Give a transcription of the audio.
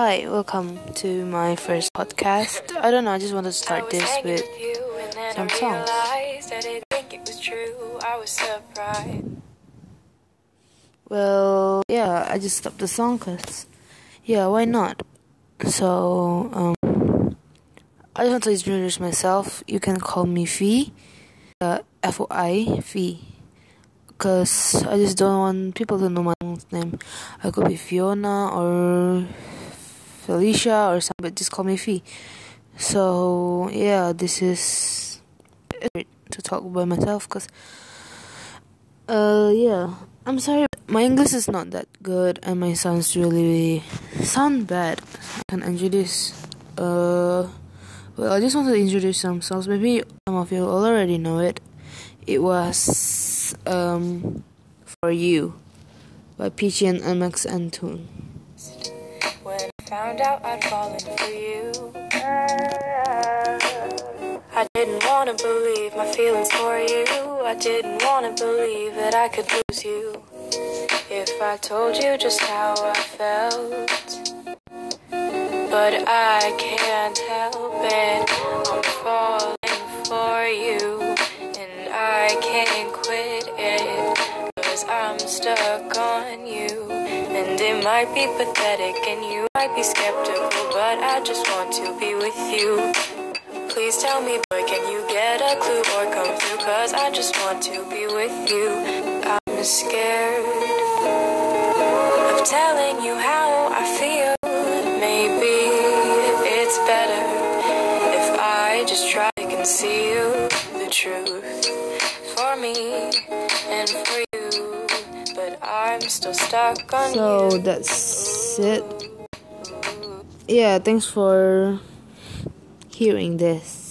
Hi, welcome to my first podcast. I don't know, I just want to start this with some songs. Well, yeah, I just stopped the song because, yeah, why not? So, um, I just want to introduce myself. You can call me Fee, uh, F O I, Fee. Because I just don't want people to know my name. I could be Fiona or Felicia or something, but just call me Fee. So, yeah, this is to talk about myself because, uh, yeah, I'm sorry, my English is not that good and my sounds really sound bad. I can introduce, uh, well, I just want to introduce some songs. Maybe some of you already know it. It was, um, For You by Peachy and mxmtoon found out I'd fallen for you. I didn't wanna believe my feelings for you. I didn't wanna believe that I could lose you. If I told you just how I felt. But I can't help it. I'm falling for you. And I can't quit it. Cause I'm stuck on you. And it might be pathetic and you might be skeptical, but I just want to be with you. Please tell me, boy, can you get a clue or come through? Cause I just want to be with you. I'm scared of telling you how I feel. Maybe it's better if I just try to conceal the truth for me and for you. I'm still stuck on so you. that's it. Yeah, thanks for hearing this.